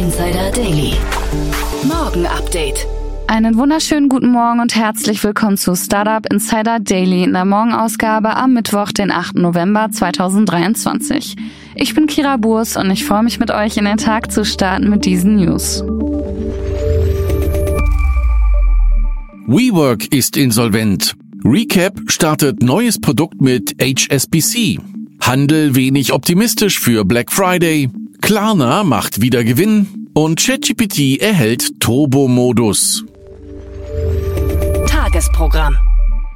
Insider Daily. Morgen Update. Einen wunderschönen guten Morgen und herzlich willkommen zu Startup Insider Daily in der Morgenausgabe am Mittwoch, den 8. November 2023. Ich bin Kira Burs und ich freue mich mit euch in den Tag zu starten mit diesen News. WeWork ist insolvent. Recap startet neues Produkt mit HSBC. Handel wenig optimistisch für Black Friday. Klarna macht wieder Gewinn und ChatGPT erhält Turbo-Modus. Tagesprogramm.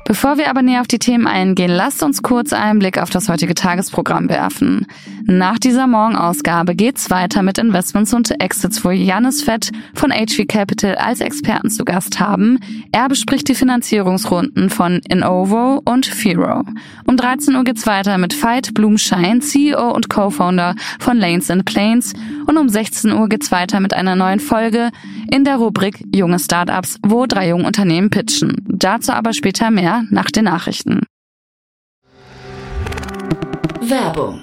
Bevor wir aber näher auf die Themen eingehen, lasst uns kurz einen Blick auf das heutige Tagesprogramm werfen. Nach dieser Morgenausgabe geht's weiter mit Investments und Exits, wo Janis Fett von HV Capital als Experten zu Gast haben. Er bespricht die Finanzierungsrunden von Innovo und Firo. Um 13 Uhr geht's weiter mit Veit Blumschein, CEO und Co-Founder von Lanes and Planes. Und um 16 Uhr geht's weiter mit einer neuen Folge in der Rubrik Junge Startups, wo drei junge Unternehmen pitchen. Dazu aber später mehr nach den Nachrichten. Werbung.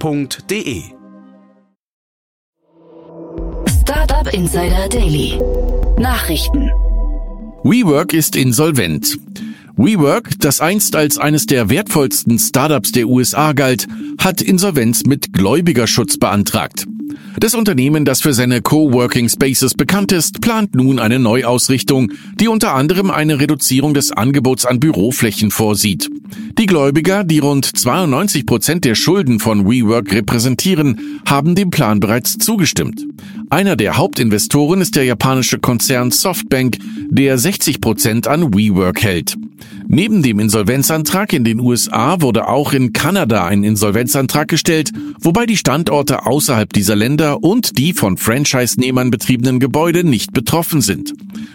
www.startup.de. Startup Insider Daily. Nachrichten. WeWork ist insolvent. WeWork, das einst als eines der wertvollsten Startups der USA galt, hat Insolvenz mit Gläubigerschutz beantragt. Das Unternehmen, das für seine Coworking Spaces bekannt ist, plant nun eine Neuausrichtung, die unter anderem eine Reduzierung des Angebots an Büroflächen vorsieht. Die Gläubiger, die rund 92 Prozent der Schulden von WeWork repräsentieren, haben dem Plan bereits zugestimmt. Einer der Hauptinvestoren ist der japanische Konzern Softbank, der 60 Prozent an WeWork hält. Neben dem Insolvenzantrag in den USA wurde auch in Kanada ein Insolvenzantrag gestellt, wobei die Standorte außerhalb dieser Länder und die von Franchise-Nehmern betriebenen Gebäude nicht betroffen sind.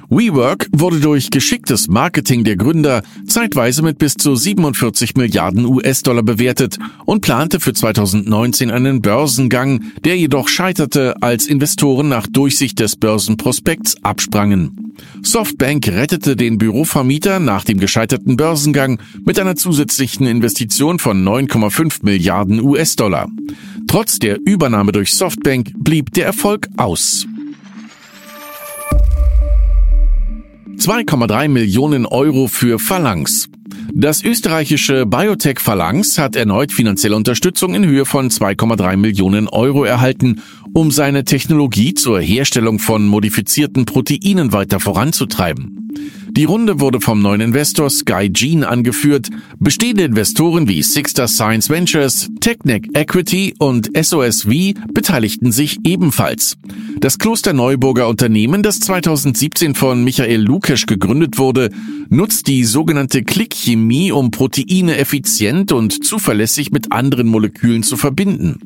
WeWork wurde durch geschicktes Marketing der Gründer zeitweise mit bis zu 47 Milliarden US-Dollar bewertet und plante für 2019 einen Börsengang, der jedoch scheiterte, als Investoren nach Durchsicht des Börsenprospekts absprangen. Softbank rettete den Bürovermieter nach dem gescheiterten Börsengang mit einer zusätzlichen Investition von 9,5 Milliarden US-Dollar. Trotz der Übernahme durch Softbank blieb der Erfolg aus. 2,3 Millionen Euro für Phalanx. Das österreichische Biotech Phalanx hat erneut finanzielle Unterstützung in Höhe von 2,3 Millionen Euro erhalten, um seine Technologie zur Herstellung von modifizierten Proteinen weiter voranzutreiben. Die Runde wurde vom neuen Investor Sky Gene angeführt. Bestehende Investoren wie Sixter Science Ventures, Technic Equity und SOSV beteiligten sich ebenfalls. Das Kloster Neuburger Unternehmen, das 2017 von Michael Lukesch gegründet wurde, nutzt die sogenannte Klickchemie, um Proteine effizient und zuverlässig mit anderen Molekülen zu verbinden.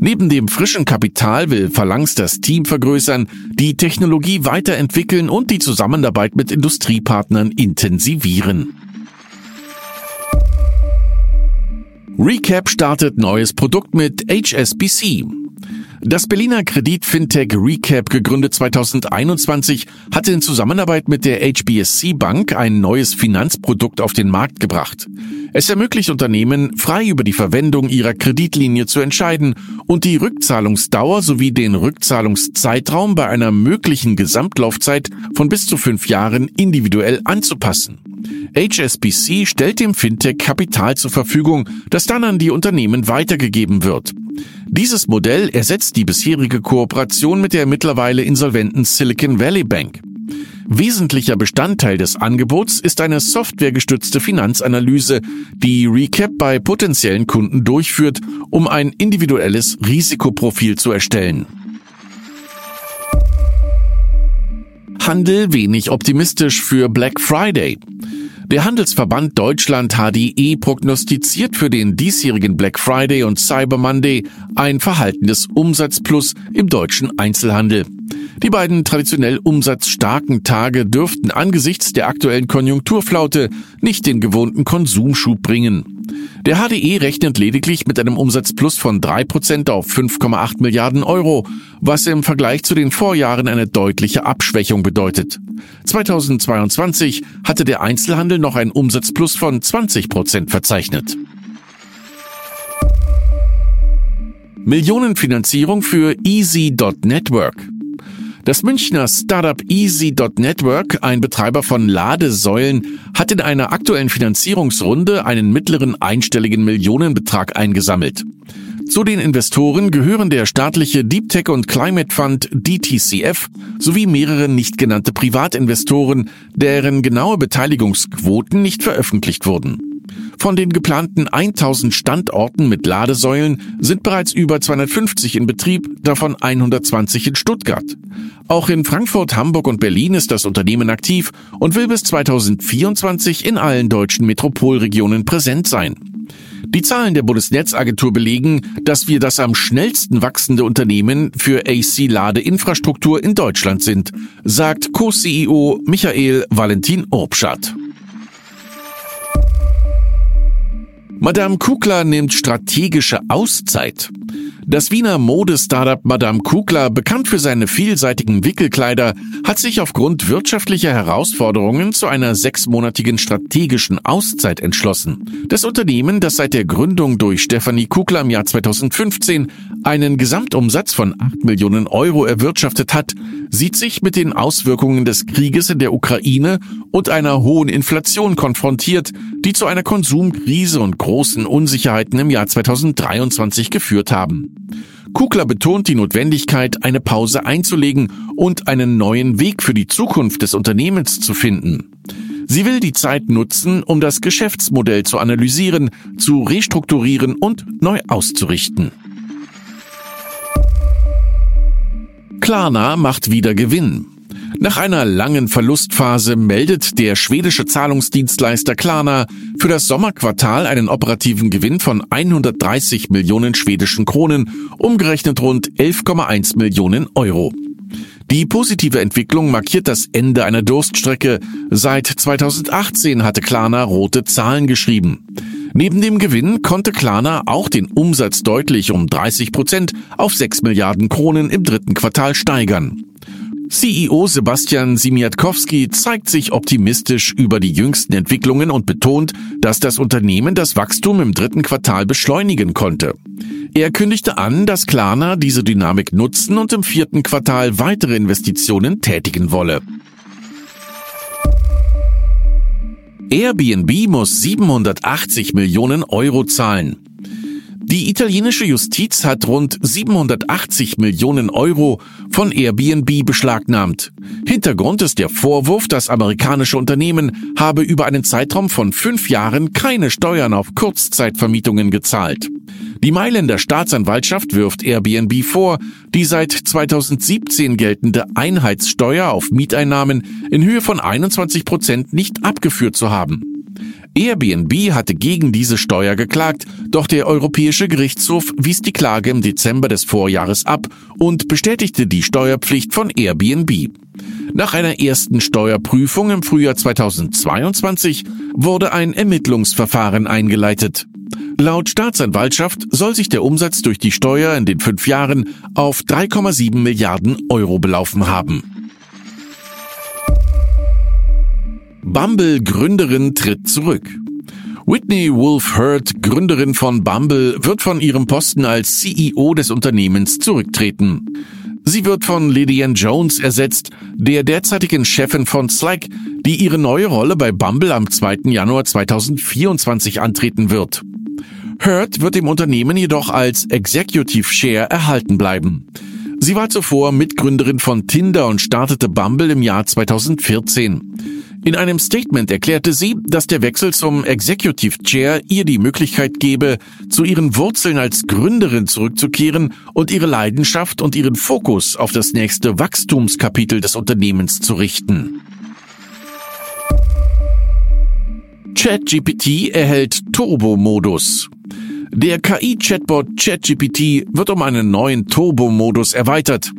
Neben dem frischen Kapital will Phalanx das Team vergrößern, die Technologie weiterentwickeln und die Zusammenarbeit mit Industriepartnern intensivieren. Recap startet neues Produkt mit HSBC. Das Berliner Kredit-Fintech Recap, gegründet 2021, hatte in Zusammenarbeit mit der HBSC Bank ein neues Finanzprodukt auf den Markt gebracht. Es ermöglicht Unternehmen, frei über die Verwendung ihrer Kreditlinie zu entscheiden und die Rückzahlungsdauer sowie den Rückzahlungszeitraum bei einer möglichen Gesamtlaufzeit von bis zu fünf Jahren individuell anzupassen. HSBC stellt dem Fintech Kapital zur Verfügung, das dann an die Unternehmen weitergegeben wird. Dieses Modell ersetzt die bisherige Kooperation mit der mittlerweile insolventen Silicon Valley Bank. Wesentlicher Bestandteil des Angebots ist eine softwaregestützte Finanzanalyse, die Recap bei potenziellen Kunden durchführt, um ein individuelles Risikoprofil zu erstellen. Handel wenig optimistisch für Black Friday. Der Handelsverband Deutschland HDE prognostiziert für den diesjährigen Black Friday und Cyber Monday ein verhaltenes Umsatzplus im deutschen Einzelhandel. Die beiden traditionell umsatzstarken Tage dürften angesichts der aktuellen Konjunkturflaute nicht den gewohnten Konsumschub bringen. Der HDE rechnet lediglich mit einem Umsatzplus von 3% auf 5,8 Milliarden Euro, was im Vergleich zu den Vorjahren eine deutliche Abschwächung bedeutet. 2022 hatte der Einzelhandel noch ein Umsatzplus von 20% verzeichnet. Millionenfinanzierung für Easy.Network. Das Münchner Startup Easy.Network, ein Betreiber von Ladesäulen, hat in einer aktuellen Finanzierungsrunde einen mittleren einstelligen Millionenbetrag eingesammelt. Zu den Investoren gehören der staatliche Deep Tech und Climate Fund DTCF sowie mehrere nicht genannte Privatinvestoren, deren genaue Beteiligungsquoten nicht veröffentlicht wurden. Von den geplanten 1000 Standorten mit Ladesäulen sind bereits über 250 in Betrieb, davon 120 in Stuttgart. Auch in Frankfurt, Hamburg und Berlin ist das Unternehmen aktiv und will bis 2024 in allen deutschen Metropolregionen präsent sein. Die Zahlen der Bundesnetzagentur belegen, dass wir das am schnellsten wachsende Unternehmen für AC-Ladeinfrastruktur in Deutschland sind, sagt Co-CEO Michael Valentin Urbschat. Madame Kukla nimmt strategische Auszeit. Das Wiener Modestartup Madame Kukla, bekannt für seine vielseitigen Wickelkleider, hat sich aufgrund wirtschaftlicher Herausforderungen zu einer sechsmonatigen strategischen Auszeit entschlossen. Das Unternehmen, das seit der Gründung durch Stefanie Kukla im Jahr 2015 einen Gesamtumsatz von 8 Millionen Euro erwirtschaftet hat, sieht sich mit den Auswirkungen des Krieges in der Ukraine und einer hohen Inflation konfrontiert, die zu einer Konsumkrise und großen Unsicherheiten im Jahr 2023 geführt haben. Kukler betont die Notwendigkeit, eine Pause einzulegen und einen neuen Weg für die Zukunft des Unternehmens zu finden. Sie will die Zeit nutzen, um das Geschäftsmodell zu analysieren, zu restrukturieren und neu auszurichten. Klarna macht wieder Gewinn. Nach einer langen Verlustphase meldet der schwedische Zahlungsdienstleister Klarna für das Sommerquartal einen operativen Gewinn von 130 Millionen schwedischen Kronen, umgerechnet rund 11,1 Millionen Euro. Die positive Entwicklung markiert das Ende einer Durststrecke. Seit 2018 hatte Klarna rote Zahlen geschrieben. Neben dem Gewinn konnte Klarna auch den Umsatz deutlich um 30 Prozent auf 6 Milliarden Kronen im dritten Quartal steigern. CEO Sebastian Simiatkowski zeigt sich optimistisch über die jüngsten Entwicklungen und betont, dass das Unternehmen das Wachstum im dritten Quartal beschleunigen konnte. Er kündigte an, dass Klarna diese Dynamik nutzen und im vierten Quartal weitere Investitionen tätigen wolle. Airbnb muss 780 Millionen Euro zahlen. Die italienische Justiz hat rund 780 Millionen Euro von Airbnb beschlagnahmt. Hintergrund ist der Vorwurf, das amerikanische Unternehmen habe über einen Zeitraum von fünf Jahren keine Steuern auf Kurzzeitvermietungen gezahlt. Die Mailänder Staatsanwaltschaft wirft Airbnb vor, die seit 2017 geltende Einheitssteuer auf Mieteinnahmen in Höhe von 21 Prozent nicht abgeführt zu haben. Airbnb hatte gegen diese Steuer geklagt, doch der Europäische Gerichtshof wies die Klage im Dezember des Vorjahres ab und bestätigte die Steuerpflicht von Airbnb. Nach einer ersten Steuerprüfung im Frühjahr 2022 wurde ein Ermittlungsverfahren eingeleitet. Laut Staatsanwaltschaft soll sich der Umsatz durch die Steuer in den fünf Jahren auf 3,7 Milliarden Euro belaufen haben. Bumble-Gründerin tritt zurück. Whitney Wolf Hurt, Gründerin von Bumble, wird von ihrem Posten als CEO des Unternehmens zurücktreten. Sie wird von Lydian Jones ersetzt, der derzeitigen Chefin von Slack, die ihre neue Rolle bei Bumble am 2. Januar 2024 antreten wird. Hurt wird im Unternehmen jedoch als Executive Share erhalten bleiben. Sie war zuvor Mitgründerin von Tinder und startete Bumble im Jahr 2014. In einem Statement erklärte sie, dass der Wechsel zum Executive Chair ihr die Möglichkeit gebe, zu ihren Wurzeln als Gründerin zurückzukehren und ihre Leidenschaft und ihren Fokus auf das nächste Wachstumskapitel des Unternehmens zu richten. ChatGPT erhält Turbo-Modus. Der KI-Chatbot ChatGPT wird um einen neuen Turbo-Modus erweitert.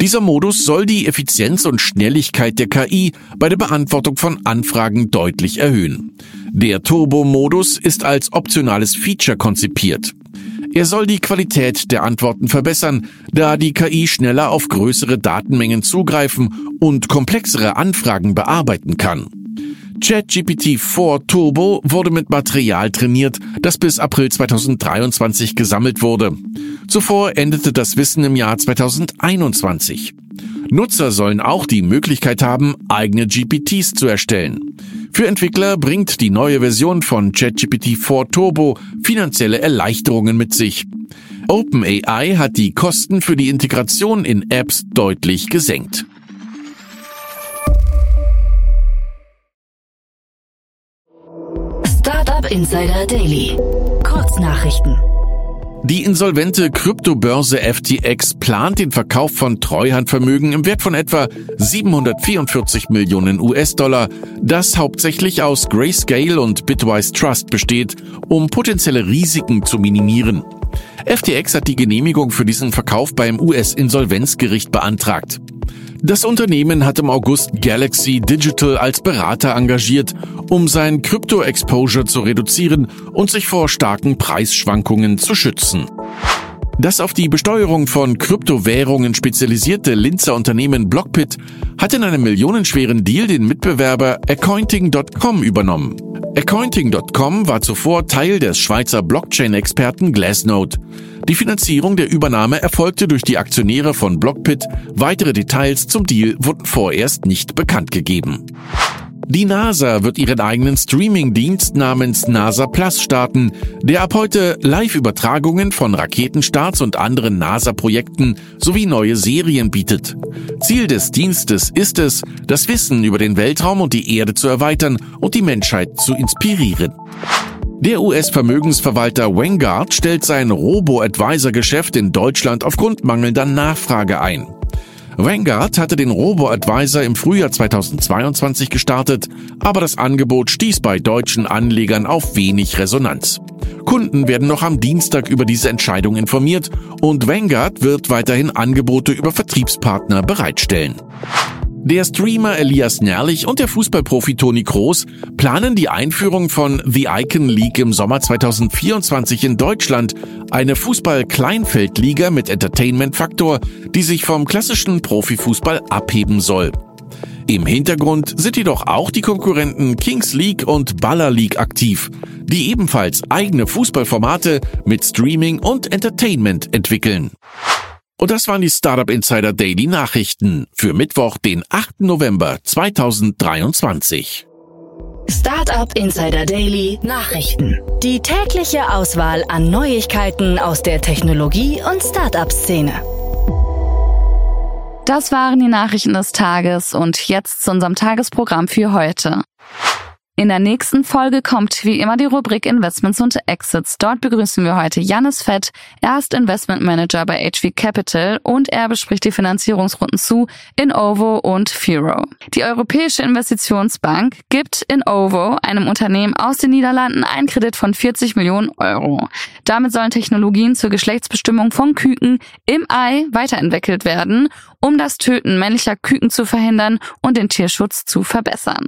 Dieser Modus soll die Effizienz und Schnelligkeit der KI bei der Beantwortung von Anfragen deutlich erhöhen. Der Turbo-Modus ist als optionales Feature konzipiert. Er soll die Qualität der Antworten verbessern, da die KI schneller auf größere Datenmengen zugreifen und komplexere Anfragen bearbeiten kann. ChatGPT 4 Turbo wurde mit Material trainiert, das bis April 2023 gesammelt wurde. Zuvor endete das Wissen im Jahr 2021. Nutzer sollen auch die Möglichkeit haben, eigene GPTs zu erstellen. Für Entwickler bringt die neue Version von ChatGPT 4 Turbo finanzielle Erleichterungen mit sich. OpenAI hat die Kosten für die Integration in Apps deutlich gesenkt. Insider Daily. Kurznachrichten. Die insolvente Kryptobörse FTX plant den Verkauf von Treuhandvermögen im Wert von etwa 744 Millionen US-Dollar, das hauptsächlich aus Grayscale und Bitwise Trust besteht, um potenzielle Risiken zu minimieren. FTX hat die Genehmigung für diesen Verkauf beim US-Insolvenzgericht beantragt. Das Unternehmen hat im August Galaxy Digital als Berater engagiert, um sein Krypto-Exposure zu reduzieren und sich vor starken Preisschwankungen zu schützen. Das auf die Besteuerung von Kryptowährungen spezialisierte Linzer Unternehmen Blockpit hat in einem millionenschweren Deal den Mitbewerber Accounting.com übernommen. Accounting.com war zuvor Teil des Schweizer Blockchain-Experten Glassnode. Die Finanzierung der Übernahme erfolgte durch die Aktionäre von Blockpit. Weitere Details zum Deal wurden vorerst nicht bekannt gegeben. Die NASA wird ihren eigenen Streaming-Dienst namens NASA Plus starten, der ab heute Live-Übertragungen von Raketenstarts und anderen NASA-Projekten sowie neue Serien bietet. Ziel des Dienstes ist es, das Wissen über den Weltraum und die Erde zu erweitern und die Menschheit zu inspirieren. Der US-Vermögensverwalter Vanguard stellt sein Robo-Advisor-Geschäft in Deutschland aufgrund mangelnder Nachfrage ein. Vanguard hatte den Robo-Advisor im Frühjahr 2022 gestartet, aber das Angebot stieß bei deutschen Anlegern auf wenig Resonanz. Kunden werden noch am Dienstag über diese Entscheidung informiert und Vanguard wird weiterhin Angebote über Vertriebspartner bereitstellen. Der Streamer Elias Nerlich und der Fußballprofi Toni Kroos planen die Einführung von The Icon League im Sommer 2024 in Deutschland, eine Fußball-Kleinfeldliga mit Entertainment-Faktor, die sich vom klassischen Profifußball abheben soll. Im Hintergrund sind jedoch auch die Konkurrenten Kings League und Baller League aktiv, die ebenfalls eigene Fußballformate mit Streaming und Entertainment entwickeln. Und das waren die Startup Insider Daily Nachrichten für Mittwoch, den 8. November 2023. Startup Insider Daily Nachrichten. Die tägliche Auswahl an Neuigkeiten aus der Technologie- und Startup-Szene. Das waren die Nachrichten des Tages und jetzt zu unserem Tagesprogramm für heute. In der nächsten Folge kommt wie immer die Rubrik Investments und Exits. Dort begrüßen wir heute Janis Fett. Er ist Investment Manager bei HV Capital und er bespricht die Finanzierungsrunden zu Innovo und Furo. Die Europäische Investitionsbank gibt Innovo, einem Unternehmen aus den Niederlanden, einen Kredit von 40 Millionen Euro. Damit sollen Technologien zur Geschlechtsbestimmung von Küken im Ei weiterentwickelt werden, um das Töten männlicher Küken zu verhindern und den Tierschutz zu verbessern.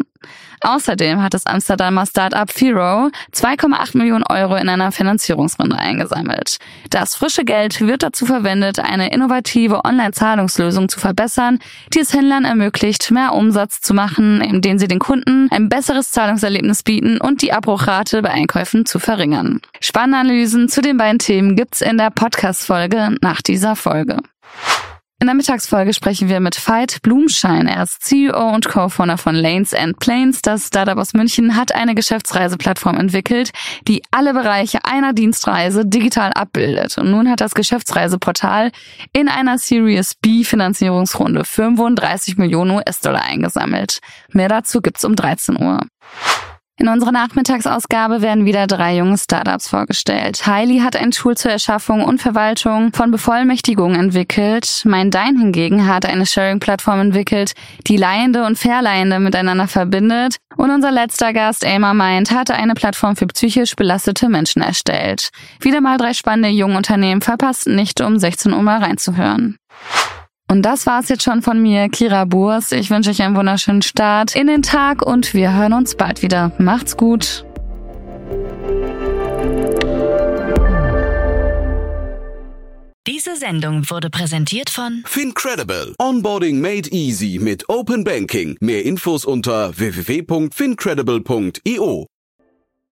Außerdem hat das Amsterdamer Startup Firo 2,8 Millionen Euro in einer Finanzierungsrunde eingesammelt. Das frische Geld wird dazu verwendet, eine innovative Online-Zahlungslösung zu verbessern, die es Händlern ermöglicht, mehr Umsatz zu machen, indem sie den Kunden ein besseres Zahlungserlebnis bieten und die Abbruchrate bei Einkäufen zu verringern. Spannende Analysen zu den beiden Themen gibt's in der Podcast-Folge nach dieser Folge. In der Mittagsfolge sprechen wir mit Veit Blumschein. Er ist CEO und Co-Founder von Lanes and Planes. Das Startup aus München hat eine Geschäftsreiseplattform entwickelt, die alle Bereiche einer Dienstreise digital abbildet. Und nun hat das Geschäftsreiseportal in einer Series B Finanzierungsrunde 35 Millionen US-Dollar eingesammelt. Mehr dazu gibt's um 13 Uhr. In unserer Nachmittagsausgabe werden wieder drei junge Startups vorgestellt. Highly hat ein Tool zur Erschaffung und Verwaltung von Bevollmächtigungen entwickelt. Mein Dein hingegen hat eine Sharing-Plattform entwickelt, die Leihende und Verleihende miteinander verbindet. Und unser letzter Gast, Elmar Mind, hatte eine Plattform für psychisch belastete Menschen erstellt. Wieder mal drei spannende junge Unternehmen verpasst nicht, um 16 Uhr mal reinzuhören. Und das war's jetzt schon von mir, Kira Burs. Ich wünsche euch einen wunderschönen Start in den Tag und wir hören uns bald wieder. Macht's gut. Diese Sendung wurde präsentiert von Fincredible. Onboarding made easy mit Open Banking. Mehr Infos unter www.fincredible.io.